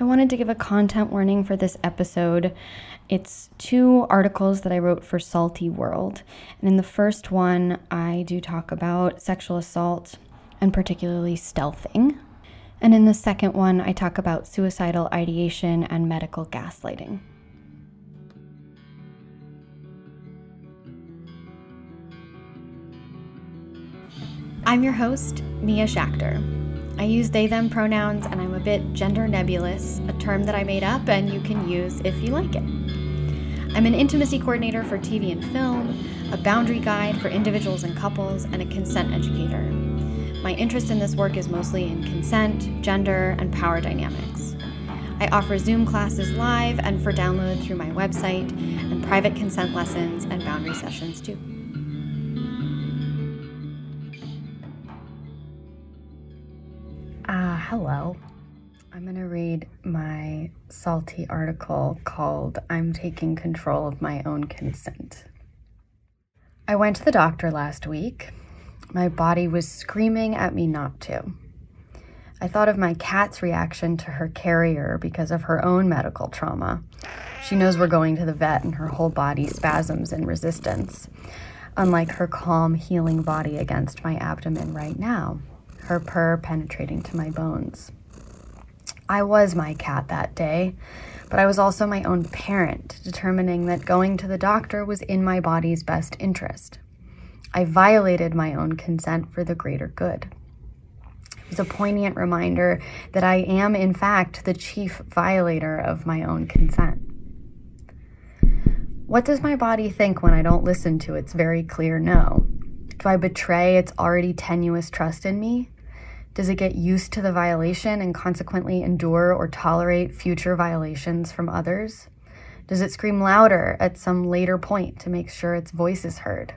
I wanted to give a content warning for this episode. It's two articles that I wrote for Salty World. And in the first one, I do talk about sexual assault and particularly stealthing. And in the second one, I talk about suicidal ideation and medical gaslighting. I'm your host, Mia Schachter. I use they them pronouns and I'm a bit gender nebulous, a term that I made up and you can use if you like it. I'm an intimacy coordinator for TV and film, a boundary guide for individuals and couples, and a consent educator. My interest in this work is mostly in consent, gender, and power dynamics. I offer Zoom classes live and for download through my website, and private consent lessons and boundary sessions too. Hello. I'm going to read my salty article called I'm Taking Control of My Own Consent. I went to the doctor last week. My body was screaming at me not to. I thought of my cat's reaction to her carrier because of her own medical trauma. She knows we're going to the vet and her whole body spasms in resistance, unlike her calm, healing body against my abdomen right now her purr penetrating to my bones. I was my cat that day, but I was also my own parent, determining that going to the doctor was in my body's best interest. I violated my own consent for the greater good. It was a poignant reminder that I am, in fact, the chief violator of my own consent. What does my body think when I don't listen to its very clear no? Do I betray its already tenuous trust in me? Does it get used to the violation and consequently endure or tolerate future violations from others? Does it scream louder at some later point to make sure its voice is heard?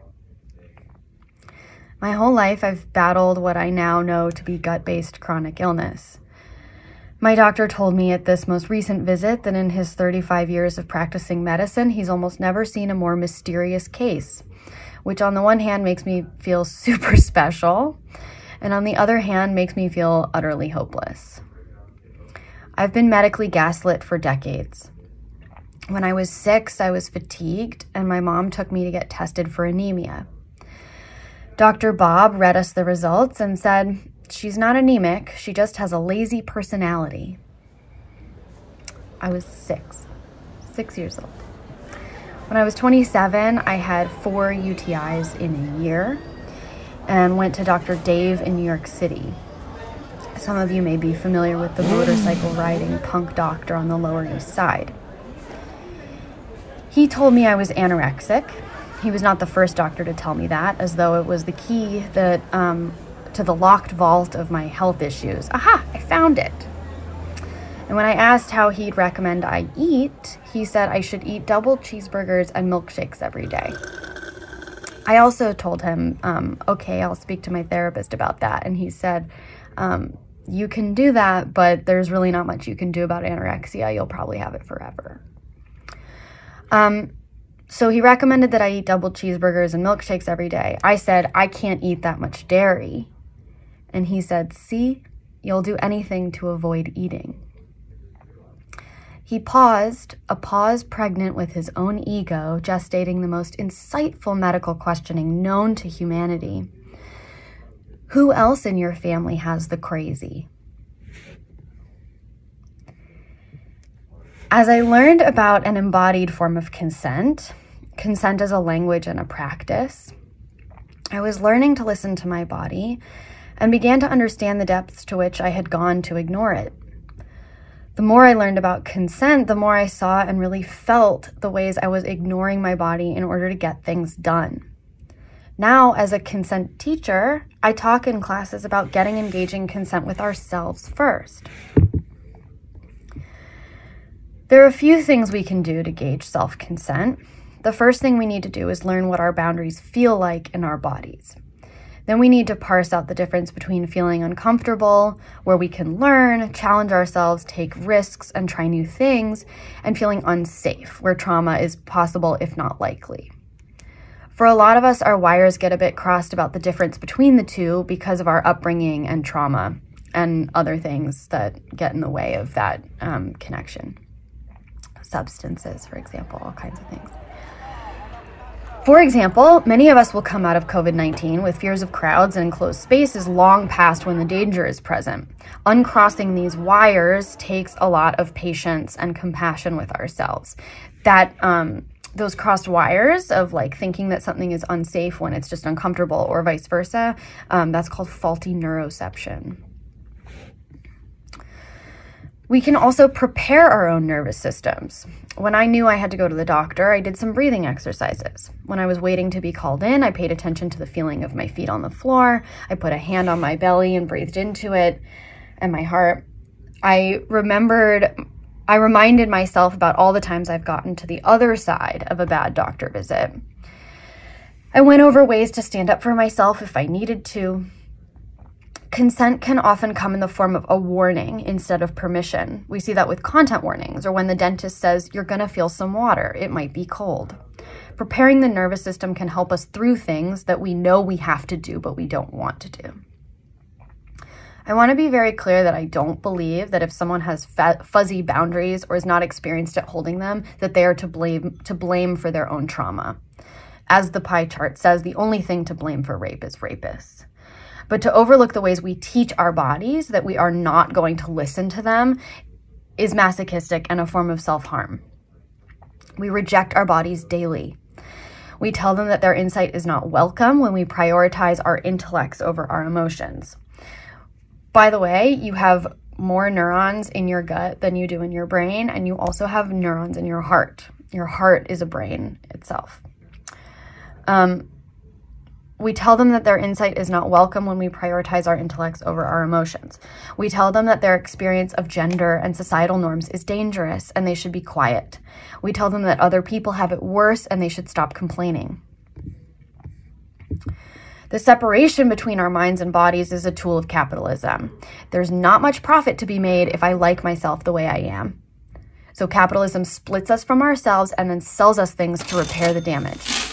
My whole life, I've battled what I now know to be gut based chronic illness. My doctor told me at this most recent visit that in his 35 years of practicing medicine, he's almost never seen a more mysterious case, which on the one hand makes me feel super special and on the other hand, makes me feel utterly hopeless. I've been medically gaslit for decades. When I was six, I was fatigued, and my mom took me to get tested for anemia. Dr. Bob read us the results and said, She's not anemic, she just has a lazy personality. I was six, six years old. When I was 27, I had four UTIs in a year and went to Dr. Dave in New York City. Some of you may be familiar with the motorcycle riding punk doctor on the Lower East Side. He told me I was anorexic. He was not the first doctor to tell me that, as though it was the key that um, to the locked vault of my health issues. Aha, I found it. And when I asked how he'd recommend I eat, he said I should eat double cheeseburgers and milkshakes every day. I also told him, um, okay, I'll speak to my therapist about that. And he said, um, you can do that, but there's really not much you can do about anorexia. You'll probably have it forever. Um, so he recommended that I eat double cheeseburgers and milkshakes every day. I said, I can't eat that much dairy. And he said, see, you'll do anything to avoid eating. He paused, a pause pregnant with his own ego, gestating the most insightful medical questioning known to humanity. Who else in your family has the crazy? As I learned about an embodied form of consent, consent as a language and a practice, I was learning to listen to my body and began to understand the depths to which I had gone to ignore it the more I learned about consent, the more I saw and really felt the ways I was ignoring my body in order to get things done. Now, as a consent teacher, I talk in classes about getting engaging consent with ourselves first. There are a few things we can do to gauge self consent. The first thing we need to do is learn what our boundaries feel like in our bodies. Then we need to parse out the difference between feeling uncomfortable, where we can learn, challenge ourselves, take risks, and try new things, and feeling unsafe, where trauma is possible if not likely. For a lot of us, our wires get a bit crossed about the difference between the two because of our upbringing and trauma. and other things that get in the way of that um, connection. Substances, for example, all kinds of things. For example, many of us will come out of COVID 19 with fears of crowds and enclosed spaces long past when the danger is present. Uncrossing these wires takes a lot of patience and compassion with ourselves. That, um, those crossed wires of like thinking that something is unsafe when it's just uncomfortable or vice versa, um, that's called faulty neuroception. We can also prepare our own nervous systems. When I knew I had to go to the doctor, I did some breathing exercises. When I was waiting to be called in, I paid attention to the feeling of my feet on the floor. I put a hand on my belly and breathed into it and my heart. I remembered, I reminded myself about all the times I've gotten to the other side of a bad doctor visit. I went over ways to stand up for myself if I needed to. Consent can often come in the form of a warning instead of permission. We see that with content warnings or when the dentist says, You're going to feel some water, it might be cold. Preparing the nervous system can help us through things that we know we have to do, but we don't want to do. I want to be very clear that I don't believe that if someone has fuzzy boundaries or is not experienced at holding them, that they are to blame to blame for their own trauma. As the pie chart says, the only thing to blame for rape is rapists. But to overlook the ways we teach our bodies that we are not going to listen to them is masochistic and a form of self harm. We reject our bodies daily. We tell them that their insight is not welcome when we prioritize our intellects over our emotions. By the way, you have more neurons in your gut than you do in your brain, and you also have neurons in your heart. Your heart is a brain itself. Um, we tell them that their insight is not welcome when we prioritize our intellects over our emotions. We tell them that their experience of gender and societal norms is dangerous and they should be quiet. We tell them that other people have it worse and they should stop complaining. The separation between our minds and bodies is a tool of capitalism. There's not much profit to be made if I like myself the way I am. So capitalism splits us from ourselves and then sells us things to repair the damage.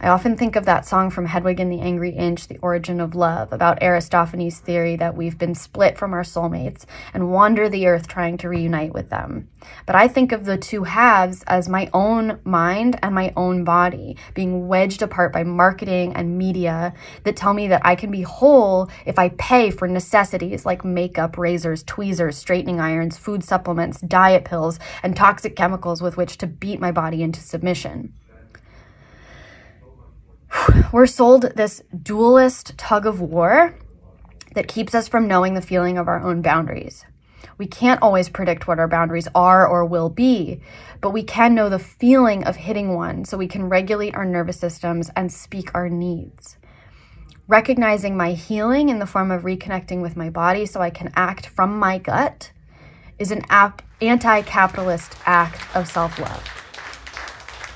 I often think of that song from Hedwig and the Angry Inch, The Origin of Love, about Aristophanes' theory that we've been split from our soulmates and wander the earth trying to reunite with them. But I think of the two halves as my own mind and my own body being wedged apart by marketing and media that tell me that I can be whole if I pay for necessities like makeup, razors, tweezers, straightening irons, food supplements, diet pills, and toxic chemicals with which to beat my body into submission. We're sold this dualist tug of war that keeps us from knowing the feeling of our own boundaries. We can't always predict what our boundaries are or will be, but we can know the feeling of hitting one so we can regulate our nervous systems and speak our needs. Recognizing my healing in the form of reconnecting with my body so I can act from my gut is an anti capitalist act of self love.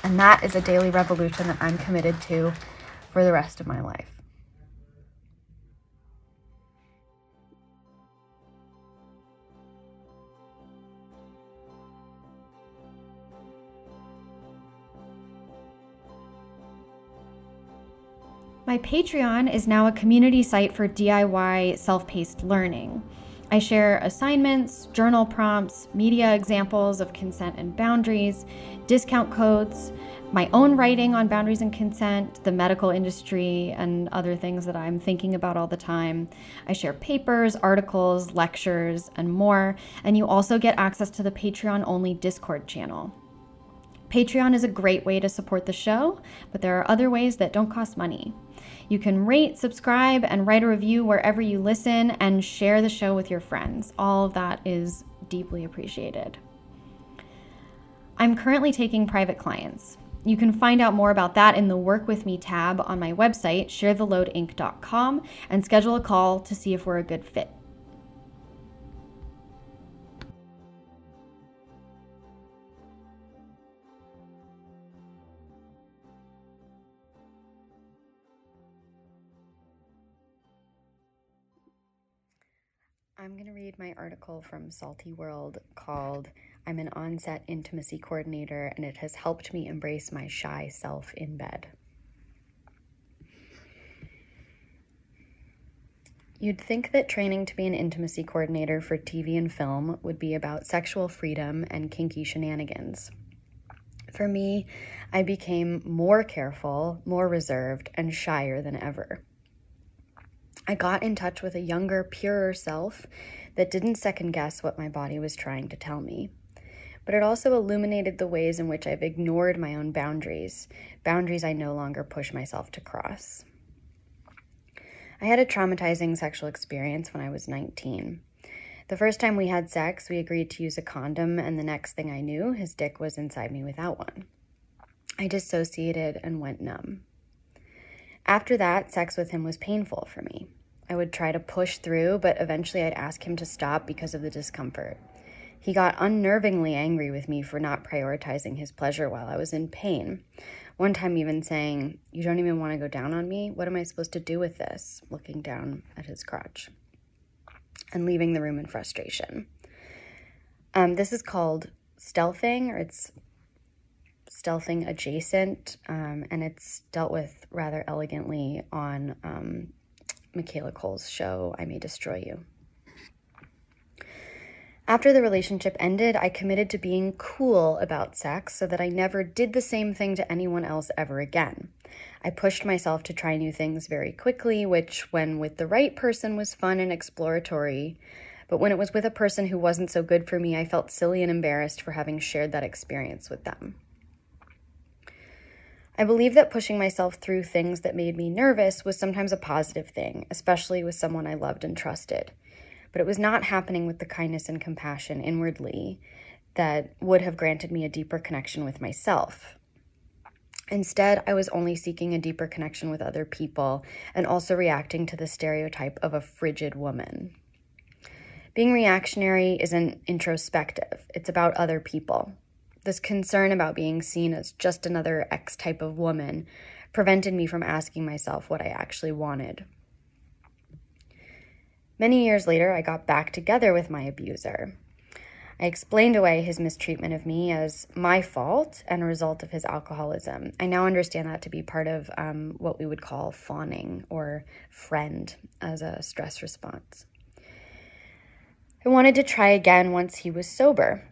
And that is a daily revolution that I'm committed to for the rest of my life. My Patreon is now a community site for DIY self paced learning. I share assignments, journal prompts, media examples of consent and boundaries, discount codes, my own writing on boundaries and consent, the medical industry, and other things that I'm thinking about all the time. I share papers, articles, lectures, and more. And you also get access to the Patreon only Discord channel. Patreon is a great way to support the show, but there are other ways that don't cost money. You can rate, subscribe, and write a review wherever you listen and share the show with your friends. All of that is deeply appreciated. I'm currently taking private clients. You can find out more about that in the Work With Me tab on my website, sharetheloadinc.com, and schedule a call to see if we're a good fit. I'm going to read my article from Salty World called I'm an onset intimacy coordinator, and it has helped me embrace my shy self in bed. You'd think that training to be an intimacy coordinator for TV and film would be about sexual freedom and kinky shenanigans. For me, I became more careful, more reserved, and shyer than ever. I got in touch with a younger, purer self that didn't second guess what my body was trying to tell me. But it also illuminated the ways in which I've ignored my own boundaries, boundaries I no longer push myself to cross. I had a traumatizing sexual experience when I was 19. The first time we had sex, we agreed to use a condom, and the next thing I knew, his dick was inside me without one. I dissociated and went numb. After that, sex with him was painful for me. I would try to push through, but eventually I'd ask him to stop because of the discomfort. He got unnervingly angry with me for not prioritizing his pleasure while I was in pain. One time, even saying, You don't even want to go down on me? What am I supposed to do with this? Looking down at his crotch and leaving the room in frustration. Um, this is called stealthing, or it's stealthing adjacent, um, and it's dealt with rather elegantly on um, Michaela Coel's show, I May Destroy You. After the relationship ended, I committed to being cool about sex so that I never did the same thing to anyone else ever again. I pushed myself to try new things very quickly, which, when with the right person, was fun and exploratory. But when it was with a person who wasn't so good for me, I felt silly and embarrassed for having shared that experience with them. I believe that pushing myself through things that made me nervous was sometimes a positive thing, especially with someone I loved and trusted. But it was not happening with the kindness and compassion inwardly that would have granted me a deeper connection with myself. Instead, I was only seeking a deeper connection with other people and also reacting to the stereotype of a frigid woman. Being reactionary isn't introspective, it's about other people. This concern about being seen as just another X type of woman prevented me from asking myself what I actually wanted. Many years later, I got back together with my abuser. I explained away his mistreatment of me as my fault and a result of his alcoholism. I now understand that to be part of um, what we would call fawning or friend as a stress response. I wanted to try again once he was sober.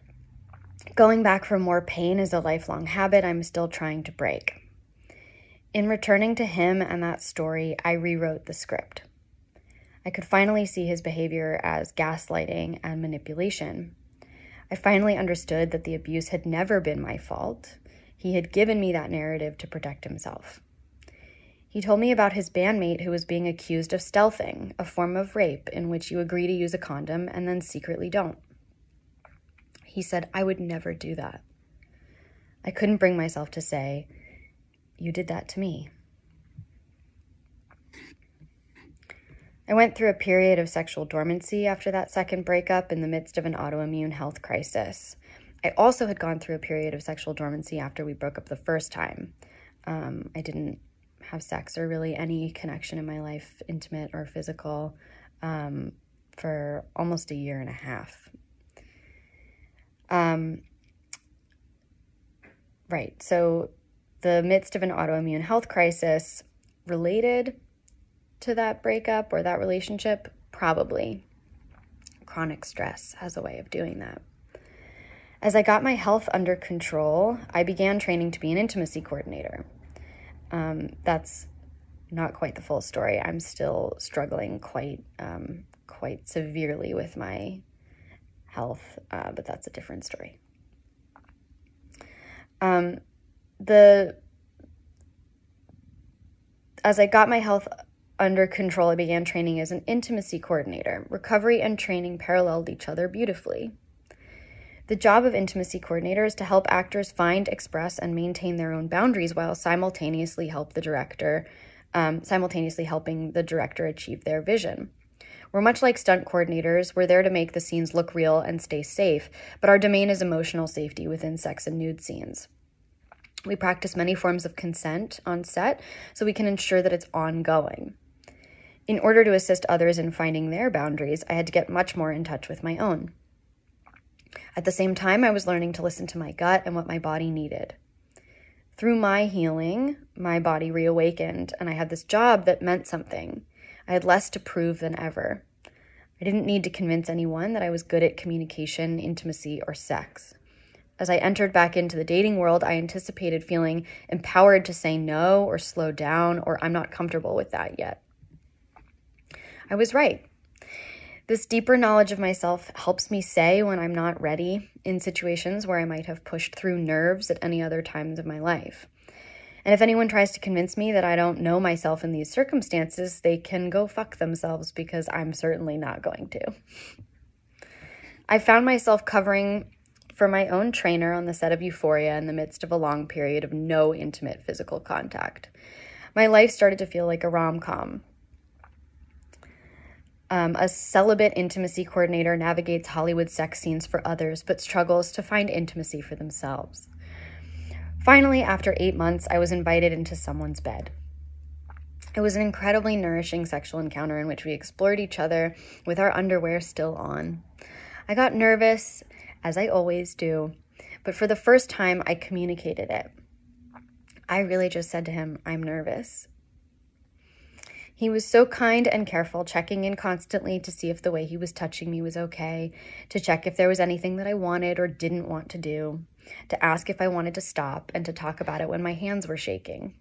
Going back for more pain is a lifelong habit I'm still trying to break. In returning to him and that story, I rewrote the script. I could finally see his behavior as gaslighting and manipulation. I finally understood that the abuse had never been my fault. He had given me that narrative to protect himself. He told me about his bandmate who was being accused of stealthing, a form of rape in which you agree to use a condom and then secretly don't. He said, I would never do that. I couldn't bring myself to say, You did that to me. I went through a period of sexual dormancy after that second breakup in the midst of an autoimmune health crisis. I also had gone through a period of sexual dormancy after we broke up the first time. Um, I didn't have sex or really any connection in my life, intimate or physical, um, for almost a year and a half. Um, right, so the midst of an autoimmune health crisis related to that breakup or that relationship? Probably. Chronic stress has a way of doing that. As I got my health under control, I began training to be an intimacy coordinator. Um, that's not quite the full story. I'm still struggling quite um, quite severely with my health, uh, but that's a different story. Um, the as I got my health under control, I began training as an intimacy coordinator. Recovery and training paralleled each other beautifully. The job of intimacy coordinator is to help actors find, express, and maintain their own boundaries while simultaneously help the director, um, simultaneously helping the director achieve their vision. We're much like stunt coordinators. We're there to make the scenes look real and stay safe, but our domain is emotional safety within sex and nude scenes. We practice many forms of consent on set so we can ensure that it's ongoing. In order to assist others in finding their boundaries, I had to get much more in touch with my own. At the same time, I was learning to listen to my gut and what my body needed. Through my healing, my body reawakened, and I had this job that meant something. I had less to prove than ever. I didn't need to convince anyone that I was good at communication, intimacy, or sex. As I entered back into the dating world, I anticipated feeling empowered to say no or slow down, or I'm not comfortable with that yet. I was right. This deeper knowledge of myself helps me say when I'm not ready in situations where I might have pushed through nerves at any other times of my life. And if anyone tries to convince me that I don't know myself in these circumstances, they can go fuck themselves because I'm certainly not going to. I found myself covering for my own trainer on the set of Euphoria in the midst of a long period of no intimate physical contact. My life started to feel like a rom com. Um, a celibate intimacy coordinator navigates Hollywood sex scenes for others but struggles to find intimacy for themselves. Finally, after eight months, I was invited into someone's bed. It was an incredibly nourishing sexual encounter in which we explored each other with our underwear still on. I got nervous, as I always do, but for the first time, I communicated it. I really just said to him, I'm nervous. He was so kind and careful, checking in constantly to see if the way he was touching me was okay, to check if there was anything that I wanted or didn't want to do to ask if I wanted to stop, and to talk about it when my hands were shaking.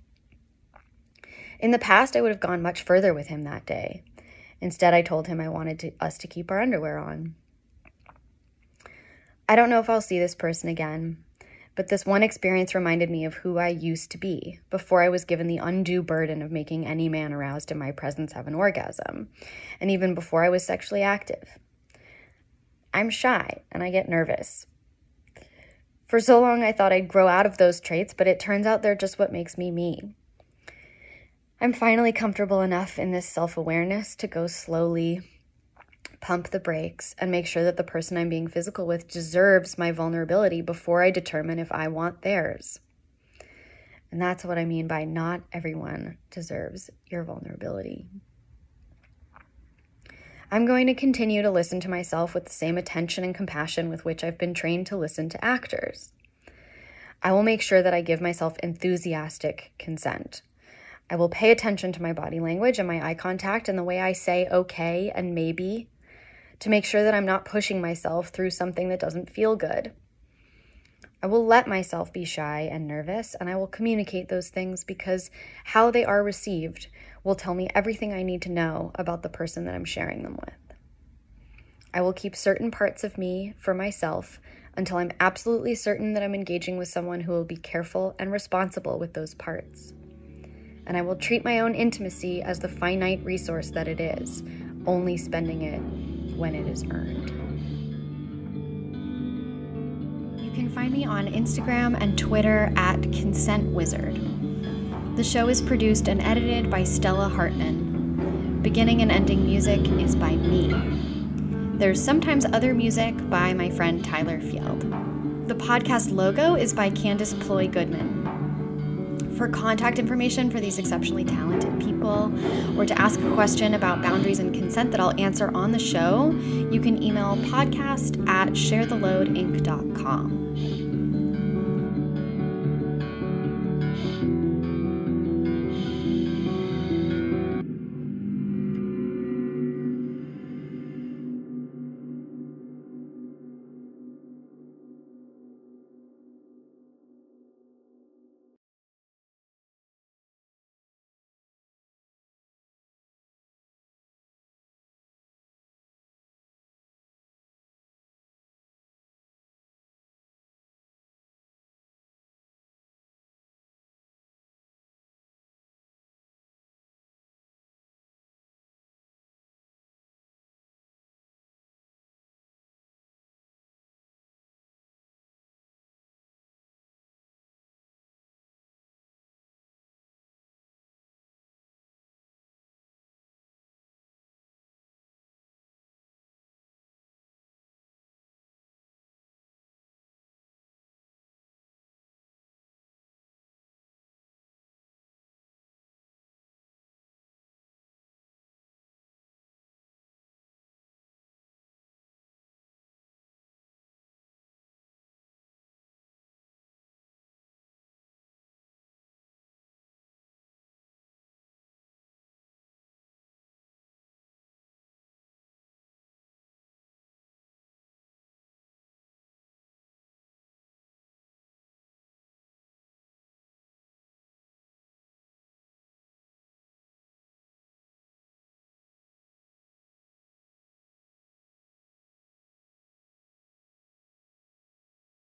In the past, I would have gone much further with him that day. Instead, I told him I wanted to, us to keep our underwear on. I don't know if I'll see this person again, but this one experience reminded me of who I used to be before I was given the undue burden of making any man aroused in my presence have an orgasm, and even before I was sexually active. I'm shy and I get nervous, for so long, I thought I'd grow out of those traits, but it turns out they're just what makes me me. I'm finally comfortable enough in this self awareness to go slowly, pump the brakes, and make sure that the person I'm being physical with deserves my vulnerability before I determine if I want theirs. And that's what I mean by not everyone deserves your vulnerability. I'm going to continue to listen to myself with the same attention and compassion with which I've been trained to listen to actors. I will make sure that I give myself enthusiastic consent. I will pay attention to my body language and my eye contact and the way I say okay and maybe to make sure that I'm not pushing myself through something that doesn't feel good. I will let myself be shy and nervous, and I will communicate those things because how they are received will tell me everything I need to know about the person that I'm sharing them with. I will keep certain parts of me for myself until I'm absolutely certain that I'm engaging with someone who will be careful and responsible with those parts. And I will treat my own intimacy as the finite resource that it is, only spending it when it is earned. You can find me on Instagram and Twitter at Consent Wizard. The show is produced and edited by Stella Hartman. Beginning and ending music is by me. There's sometimes other music by my friend Tyler Field. The podcast logo is by Candice Ploy Goodman. For contact information for these exceptionally talented or to ask a question about boundaries and consent that I'll answer on the show, you can email podcast at sharetheloadinc.com.